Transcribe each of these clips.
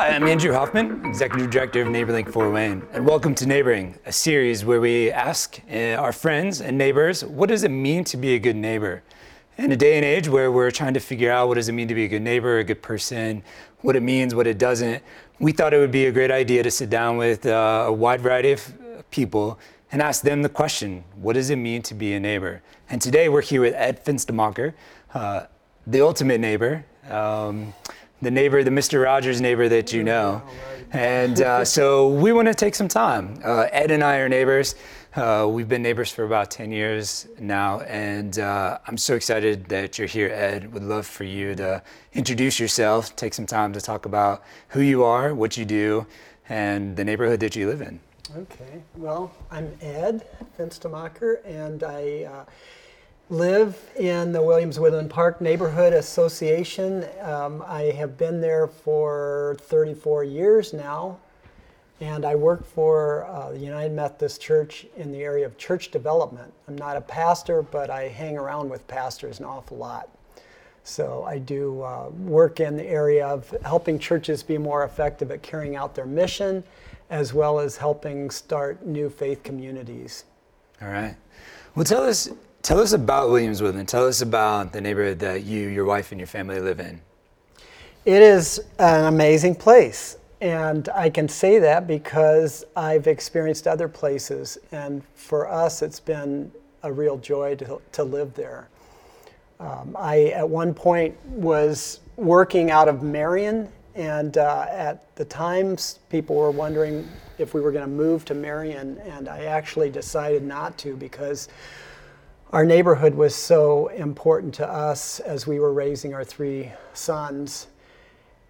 Hi, I'm Andrew Hoffman, Executive Director of NeighborLink Fort Wayne, and welcome to Neighboring, a series where we ask uh, our friends and neighbors, what does it mean to be a good neighbor? In a day and age where we're trying to figure out what does it mean to be a good neighbor, a good person, what it means, what it doesn't, we thought it would be a great idea to sit down with uh, a wide variety of people and ask them the question, what does it mean to be a neighbor? And today we're here with Ed Finstemacher, uh, the ultimate neighbor. Um, the neighbor, the Mr. Rogers neighbor that you know. And uh, so we want to take some time. Uh, Ed and I are neighbors. Uh, we've been neighbors for about 10 years now, and uh, I'm so excited that you're here, Ed. Would love for you to introduce yourself, take some time to talk about who you are, what you do, and the neighborhood that you live in. Okay, well, I'm Ed Finstemacher, and I uh, live in the Williams Woodland Park Neighborhood Association. Um, I have been there for 34 years now, and I work for uh, the United Methodist Church in the area of church development. I'm not a pastor, but I hang around with pastors an awful lot. So I do uh, work in the area of helping churches be more effective at carrying out their mission, as well as helping start new faith communities. All right. Well, tell us Tell us about Williams Woodland. Tell us about the neighborhood that you, your wife, and your family live in. It is an amazing place. And I can say that because I've experienced other places. And for us, it's been a real joy to, to live there. Um, I, at one point, was working out of Marion. And uh, at the times, people were wondering if we were going to move to Marion. And I actually decided not to because our neighborhood was so important to us as we were raising our three sons.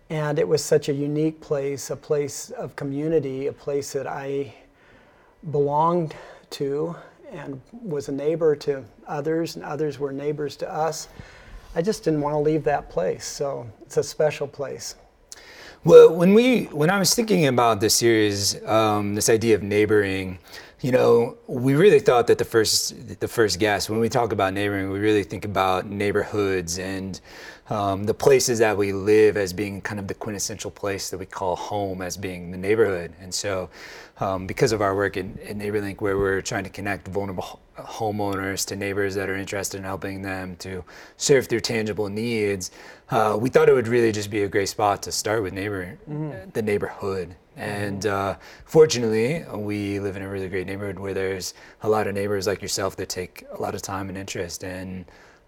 And it was such a unique place, a place of community, a place that I belonged to and was a neighbor to others, and others were neighbors to us. I just didn't want to leave that place, so it's a special place. Well, when we when I was thinking about this series, um, this idea of neighboring, you know, we really thought that the first the first guest, when we talk about neighboring, we really think about neighborhoods and um, the places that we live as being kind of the quintessential place that we call home as being the neighborhood. And so, um, because of our work in, in NeighborLink, where we're trying to connect vulnerable homeowners to neighbors that are interested in helping them to serve their tangible needs, uh, we thought it would really just be a great spot to start with neighbor, mm-hmm. the neighborhood. And uh, fortunately, we live in a really great neighborhood where there's a lot of neighbors like yourself that take a lot of time and interest in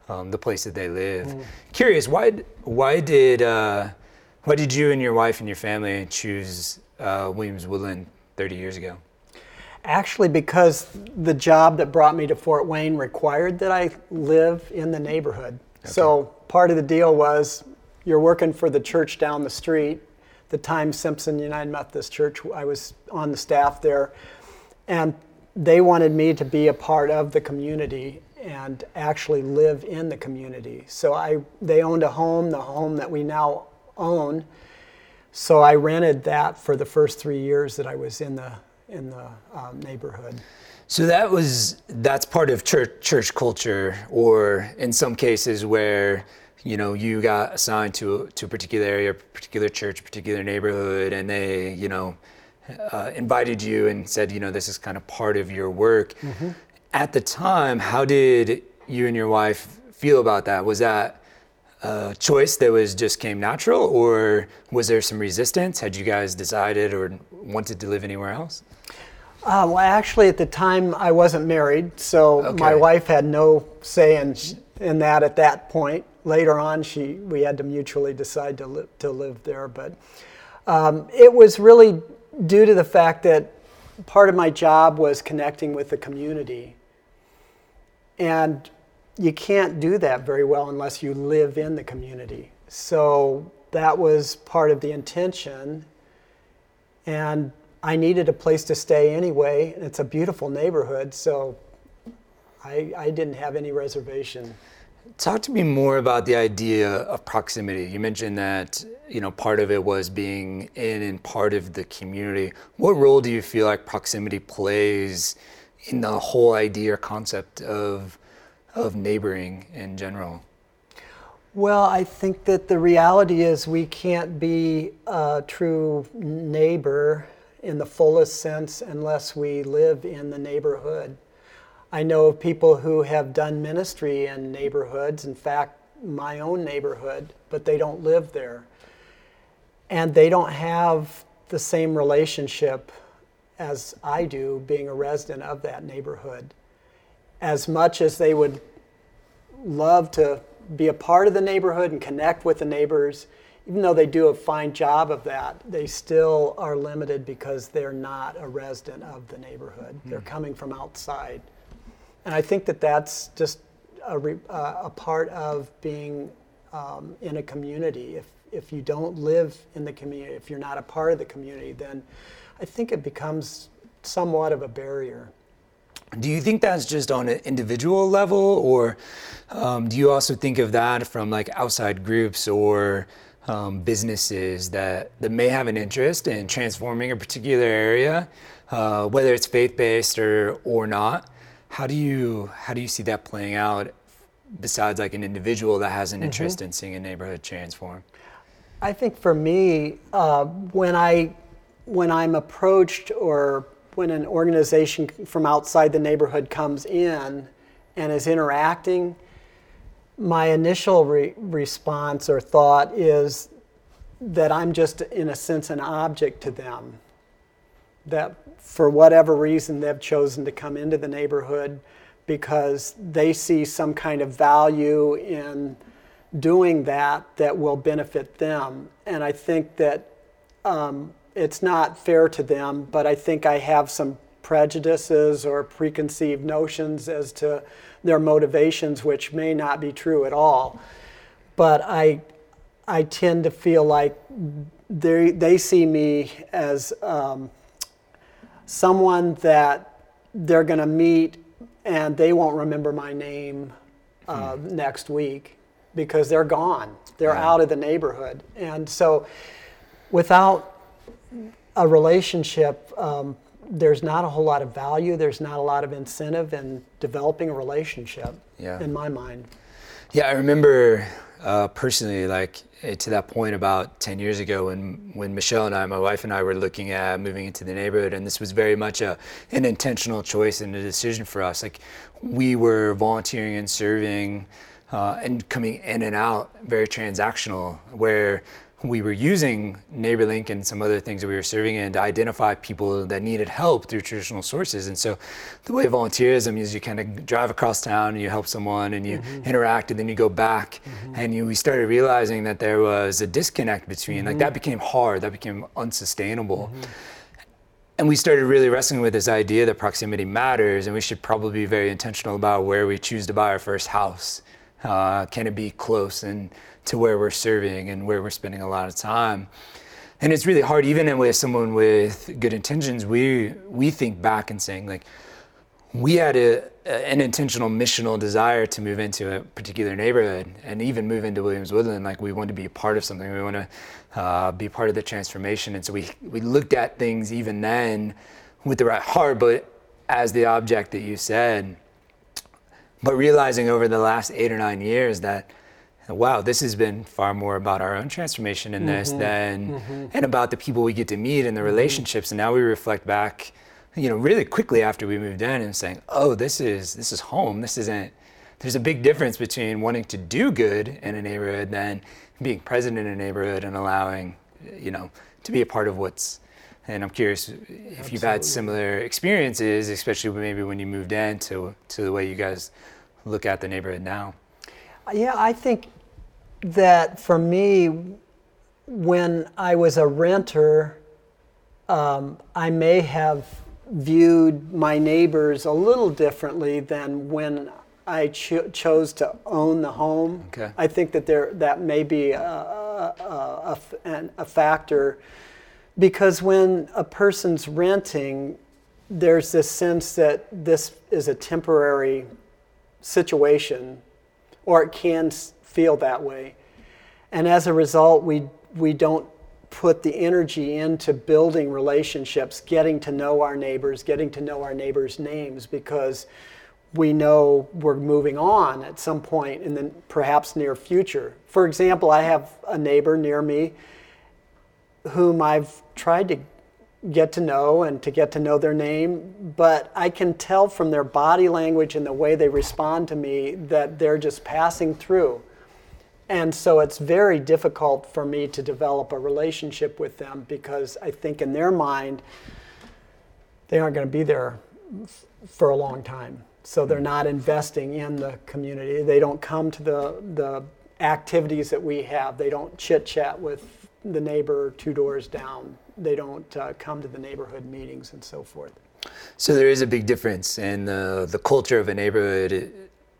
um, the place that they live. Mm. Curious, why why did uh, why did you and your wife and your family choose uh, Williams Woodland 30 years ago? Actually, because the job that brought me to Fort Wayne required that I live in the neighborhood. Okay. So part of the deal was you're working for the church down the street the time Simpson United Methodist Church. I was on the staff there, and they wanted me to be a part of the community and actually live in the community. So I, they owned a home, the home that we now own. So I rented that for the first three years that I was in the in the um, neighborhood. So that was that's part of church church culture, or in some cases where you know, you got assigned to to a particular area, particular church, particular neighborhood, and they, you know, uh, invited you and said, you know, this is kind of part of your work. Mm-hmm. At the time, how did you and your wife feel about that? Was that a choice that was just came natural, or was there some resistance? Had you guys decided or wanted to live anywhere else? Uh, well, actually, at the time, I wasn't married, so okay. my wife had no say in in that at that point later on, she we had to mutually decide to li- to live there. But um, it was really due to the fact that part of my job was connecting with the community, and you can't do that very well unless you live in the community. So that was part of the intention, and I needed a place to stay anyway. And it's a beautiful neighborhood, so I, I didn't have any reservation. Talk to me more about the idea of proximity. You mentioned that you know part of it was being in and part of the community. What role do you feel like proximity plays in the whole idea or concept of of neighboring in general? Well, I think that the reality is we can't be a true neighbor in the fullest sense unless we live in the neighborhood. I know of people who have done ministry in neighborhoods, in fact, my own neighborhood, but they don't live there. And they don't have the same relationship as I do being a resident of that neighborhood. As much as they would love to be a part of the neighborhood and connect with the neighbors, even though they do a fine job of that, they still are limited because they're not a resident of the neighborhood. Mm. They're coming from outside. And I think that that's just a, uh, a part of being um, in a community. If, if you don't live in the community, if you're not a part of the community, then I think it becomes somewhat of a barrier. Do you think that's just on an individual level, or um, do you also think of that from like outside groups or um, businesses that, that may have an interest in transforming a particular area, uh, whether it's faith-based or or not? How do you how do you see that playing out besides like an individual that has an mm-hmm. interest mm-hmm. in seeing a neighborhood transform? I think for me, uh, when I when I'm approached or when an organization from outside the neighborhood comes in and is interacting, my initial re- response or thought is that I'm just, in a sense, an object to them. That for whatever reason they've chosen to come into the neighborhood because they see some kind of value in doing that that will benefit them. And I think that um, it's not fair to them, but I think I have some prejudices or preconceived notions as to their motivations, which may not be true at all. But I, I tend to feel like they, they see me as um, someone that they're going to meet and they won't remember my name uh, hmm. next week because they're gone. They're yeah. out of the neighborhood. And so without a relationship, um, there's not a whole lot of value. There's not a lot of incentive in developing a relationship. Yeah. In my mind. Yeah, I remember uh, personally, like eh, to that point about 10 years ago when, when Michelle and I, my wife and I, were looking at moving into the neighborhood, and this was very much a, an intentional choice and a decision for us. Like we were volunteering and serving uh, and coming in and out, very transactional, where we were using NeighborLink and some other things that we were serving in to identify people that needed help through traditional sources. And so the way volunteerism is you kind of drive across town and you help someone and you mm-hmm. interact and then you go back. Mm-hmm. And you, we started realizing that there was a disconnect between, mm-hmm. like that became hard, that became unsustainable. Mm-hmm. And we started really wrestling with this idea that proximity matters and we should probably be very intentional about where we choose to buy our first house. Uh, can it be close? And to where we're serving and where we're spending a lot of time. And it's really hard, even with someone with good intentions, we, we think back and saying, like, we had a, an intentional missional desire to move into a particular neighborhood and even move into Williams Woodland. Like we want to be a part of something. We want to uh, be part of the transformation. And so we, we looked at things even then with the right heart, but as the object that you said. But realizing over the last eight or nine years that wow, this has been far more about our own transformation in this mm-hmm. than mm-hmm. and about the people we get to meet and the mm-hmm. relationships. And now we reflect back, you know, really quickly after we moved in and saying, oh, this is this is home. This isn't. There's a big difference between wanting to do good in a neighborhood than being present in a neighborhood and allowing, you know, to be a part of what's. And I'm curious if Absolutely. you've had similar experiences, especially maybe when you moved in to to the way you guys look at the neighborhood now. Yeah, I think that for me, when I was a renter, um, I may have viewed my neighbors a little differently than when I cho- chose to own the home. Okay. I think that there that may be a, a, a, a factor because when a person's renting, there's this sense that this is a temporary situation, or it can feel that way. And as a result, we, we don't put the energy into building relationships, getting to know our neighbors, getting to know our neighbors' names, because we know we're moving on at some point in the perhaps near future. For example, I have a neighbor near me whom I've tried to get to know and to get to know their name, but I can tell from their body language and the way they respond to me that they're just passing through. And so it's very difficult for me to develop a relationship with them because I think in their mind, they aren't going to be there f- for a long time. So they're hmm. not investing in the community. They don't come to the, the activities that we have. They don't chit chat with the neighbor two doors down. They don't uh, come to the neighborhood meetings and so forth. So there is a big difference in the, the culture of a neighborhood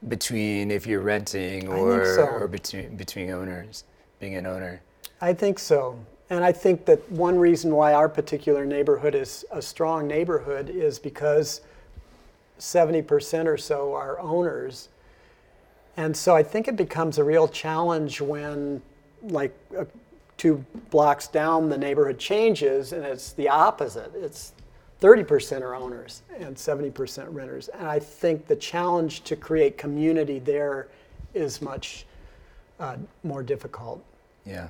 between if you're renting or, so. or between, between owners, being an owner. I think so. And I think that one reason why our particular neighborhood is a strong neighborhood is because 70% or so are owners. And so I think it becomes a real challenge when, like, uh, two blocks down, the neighborhood changes and it's the opposite. It's 30% are owners and 70% renters. And I think the challenge to create community there is much uh, more difficult. Yeah.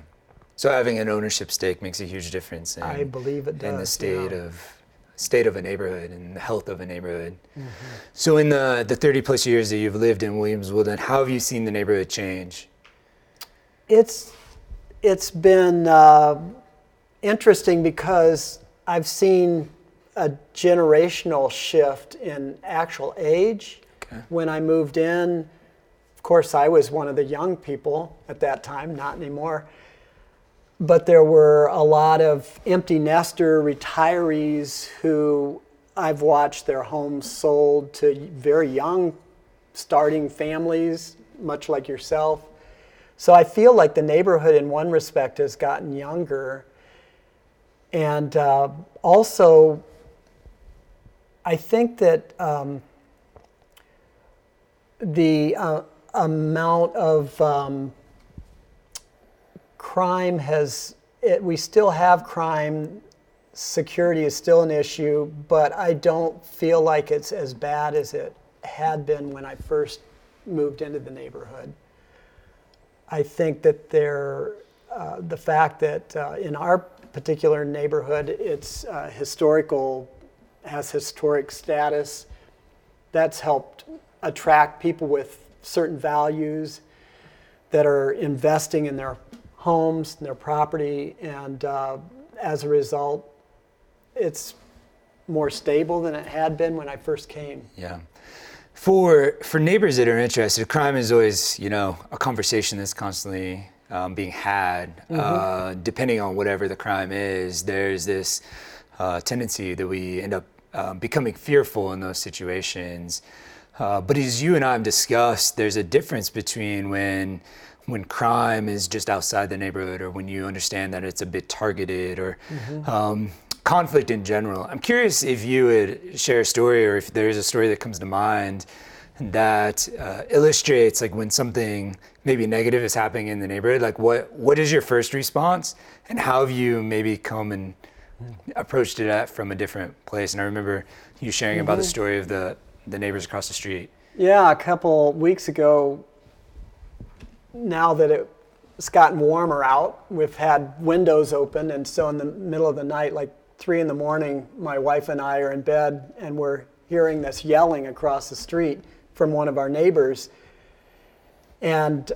So having an ownership stake makes a huge difference. In, I believe it does. In the state yeah. of state of a neighborhood and the health of a neighborhood. Mm-hmm. So in the the 30 plus years that you've lived in Williamsville, then how have you seen the neighborhood change? It's it's been uh, interesting because I've seen a generational shift in actual age. Okay. When I moved in, of course, I was one of the young people at that time, not anymore. But there were a lot of empty nester retirees who I've watched their homes sold to very young starting families, much like yourself. So I feel like the neighborhood, in one respect, has gotten younger. And uh, also, I think that um, the uh, amount of um, crime has, it, we still have crime, security is still an issue, but I don't feel like it's as bad as it had been when I first moved into the neighborhood. I think that there, uh, the fact that uh, in our particular neighborhood, it's uh, historical has historic status. That's helped attract people with certain values that are investing in their homes and their property, and uh, as a result, it's more stable than it had been when I first came. Yeah. For for neighbors that are interested, crime is always you know a conversation that's constantly um, being had. Mm-hmm. Uh, depending on whatever the crime is, there's this uh, tendency that we end up um, becoming fearful in those situations. Uh, but as you and I have discussed, there's a difference between when when crime is just outside the neighborhood, or when you understand that it's a bit targeted, or mm-hmm. um, conflict in general. I'm curious if you would share a story, or if there is a story that comes to mind that uh, illustrates like when something maybe negative is happening in the neighborhood. Like what what is your first response, and how have you maybe come and approached it at from a different place. And I remember you sharing mm-hmm. about the mm-hmm. story of the, the neighbors across the street. Yeah, a couple weeks ago, now that it's gotten warmer out, we've had windows open. And so in the middle of the night, like three in the morning, my wife and I are in bed and we're hearing this yelling across the street from one of our neighbors. And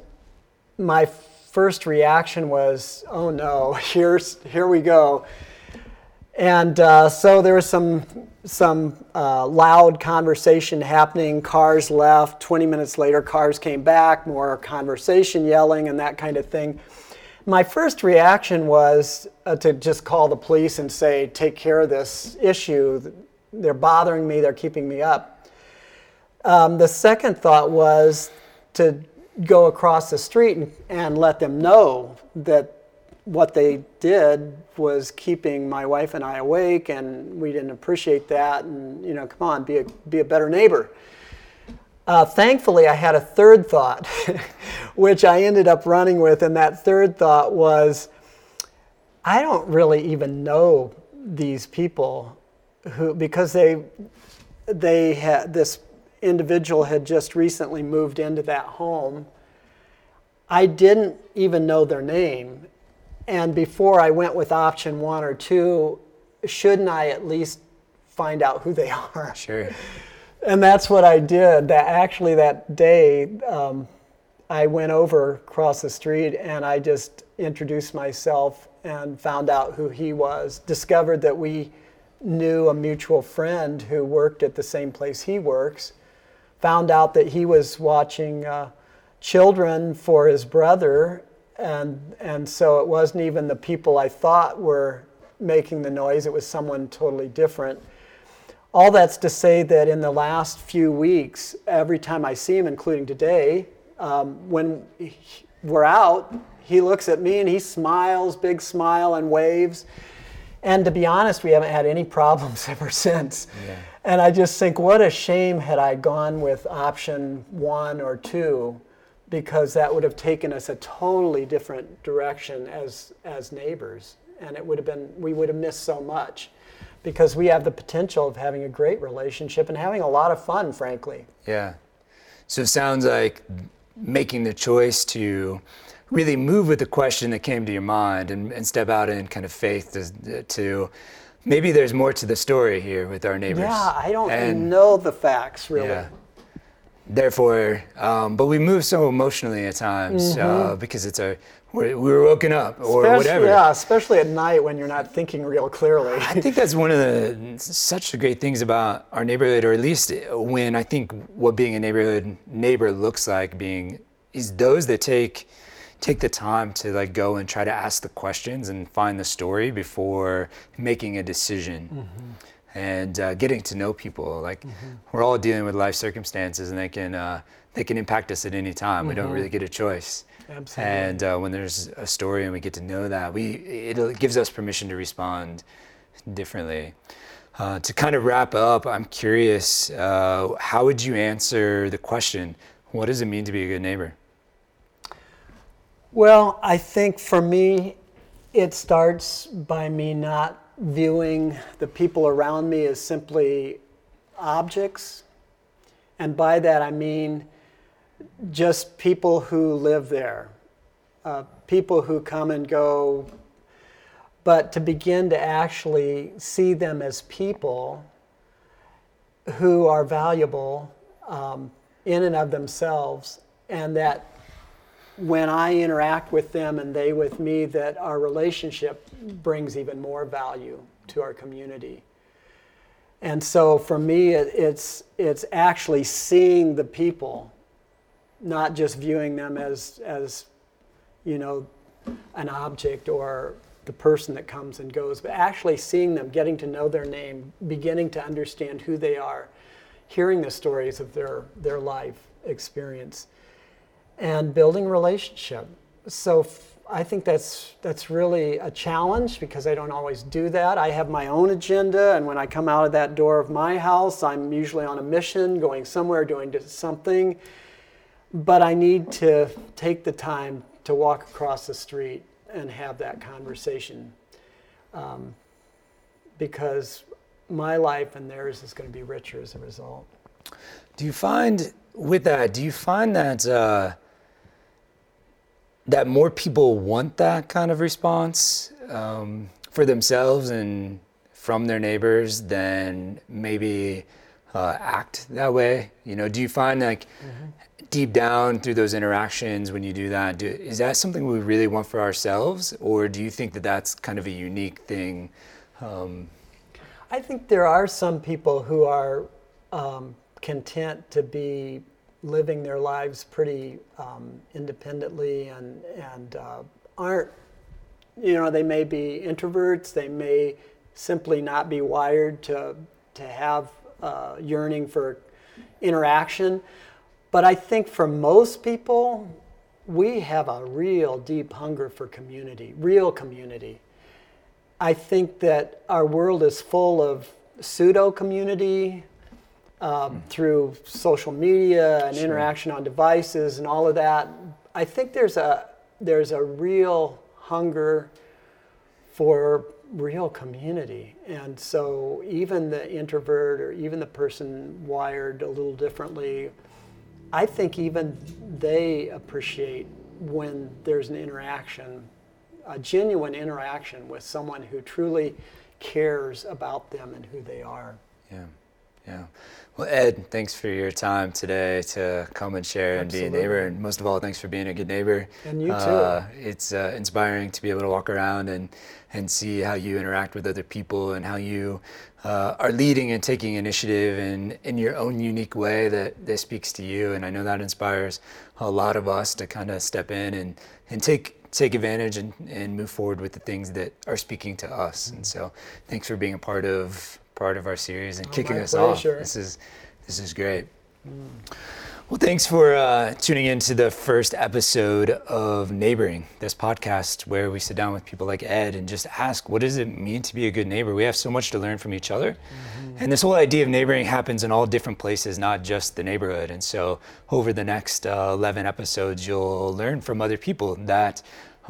my first reaction was, oh no, here's, here we go. And uh, so there was some, some uh, loud conversation happening. Cars left. 20 minutes later, cars came back, more conversation, yelling, and that kind of thing. My first reaction was uh, to just call the police and say, take care of this issue. They're bothering me, they're keeping me up. Um, the second thought was to go across the street and, and let them know that what they did was keeping my wife and I awake, and we didn't appreciate that. And you know, come on, be a be a better neighbor. Uh, thankfully, I had a third thought, which I ended up running with, and that third thought was, I don't really even know these people, who because they they had this individual had just recently moved into that home. I didn't even know their name. And before I went with option one or two, shouldn't I at least find out who they are? Sure. And that's what I did. That actually that day, um, I went over across the street and I just introduced myself and found out who he was. Discovered that we knew a mutual friend who worked at the same place he works. Found out that he was watching uh, children for his brother, and and so it wasn't even the people I thought were making the noise. It was someone totally different. All that's to say that in the last few weeks, every time I see him, including today, um, when we're out, he looks at me and he smiles, big smile, and waves. And to be honest, we haven't had any problems ever since. Yeah. And I just think, what a shame had I gone with option one or two, because that would have taken us a totally different direction as, as neighbors. And it would have been, we would have missed so much because we have the potential of having a great relationship and having a lot of fun, frankly. Yeah. So it sounds like making the choice to really move with the question that came to your mind and, and step out in kind of faith to, to, maybe there's more to the story here with our neighbors. Yeah, I don't and, know the facts really. Yeah. Therefore, um, but we move so emotionally at times uh, mm-hmm. uh, because it's a we were woken up or especially, whatever. Yeah, especially at night when you're not thinking real clearly. I think that's one of the such the great things about our neighborhood, or at least when I think what being a neighborhood neighbor looks like being is those that take take the time to like go and try to ask the questions and find the story before making a decision. Mm-hmm. And uh, getting to know people, like mm-hmm. we're all dealing with life circumstances, and they can uh, they can impact us at any time. Mm-hmm. We don't mm-hmm. really get a choice. Absolutely. And uh, when there's a story and we get to know that, we it gives us permission to respond differently. Uh, to kind of wrap up, I'm curious, uh, how would you answer the question, what does it mean to be a good neighbor? Well, I think for me, it starts by me not viewing the people around me as simply objects. And by that I mean just people who live there, uh, people who come and go, but to begin to actually see them as people who are valuable um, in and of themselves, and that when I interact with them and they with me, that our relationship brings even more value to our community. And so for me, it, it's, it's actually seeing the people not just viewing them as, as you know, an object or the person that comes and goes, but actually seeing them, getting to know their name, beginning to understand who they are, hearing the stories of their, their life experience, and building relationship. So f- I think that's that's really a challenge because I don't always do that. I have my own agenda, and when I come out of that door of my house, I'm usually on a mission, going somewhere, doing something but I need to take the time to walk across the street and have that conversation um, because my life and theirs is going to be richer as a result. Do you find with that? Do you find that uh, that more people want that kind of response um, for themselves and from their neighbors than maybe uh, act that way? You know, do you find like mm-hmm deep down through those interactions when you do that do, is that something we really want for ourselves or do you think that that's kind of a unique thing um, i think there are some people who are um, content to be living their lives pretty um, independently and, and uh, aren't you know they may be introverts they may simply not be wired to, to have uh, yearning for interaction but I think for most people, we have a real deep hunger for community, real community. I think that our world is full of pseudo community um, through social media and sure. interaction on devices and all of that. I think there's a there's a real hunger for real community. And so even the introvert or even the person wired a little differently, I think even they appreciate when there's an interaction, a genuine interaction with someone who truly cares about them and who they are. Yeah. Yeah. Well, Ed, thanks for your time today to come and share Absolutely. and be a neighbor. And most of all, thanks for being a good neighbor. And you too. Uh, it's uh, inspiring to be able to walk around and, and see how you interact with other people and how you uh, are leading and taking initiative in, in your own unique way that, that speaks to you. And I know that inspires a lot of us to kind of step in and, and take take advantage and, and move forward with the things that are speaking to us. And so thanks for being a part of part of our series and oh, kicking us pleasure. off. This is this is great. Mm. Well, thanks for uh, tuning in to the first episode of Neighboring, this podcast where we sit down with people like Ed and just ask, what does it mean to be a good neighbor? We have so much to learn from each other. Mm-hmm. And this whole idea of neighboring happens in all different places, not just the neighborhood. And so, over the next uh, 11 episodes, you'll learn from other people that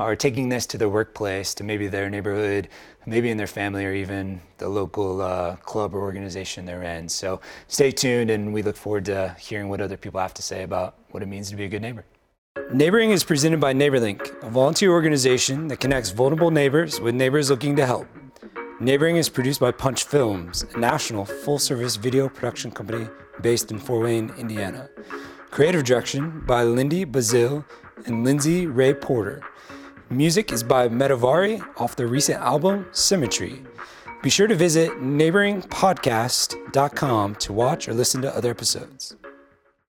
are taking this to their workplace, to maybe their neighborhood, maybe in their family, or even the local uh, club or organization they're in. So stay tuned, and we look forward to hearing what other people have to say about what it means to be a good neighbor. Neighboring is presented by NeighborLink, a volunteer organization that connects vulnerable neighbors with neighbors looking to help. Neighboring is produced by Punch Films, a national full service video production company based in Fort Wayne, Indiana. Creative direction by Lindy Bazil and Lindsay Ray Porter. Music is by Metavari off their recent album, Symmetry. Be sure to visit neighboringpodcast.com to watch or listen to other episodes.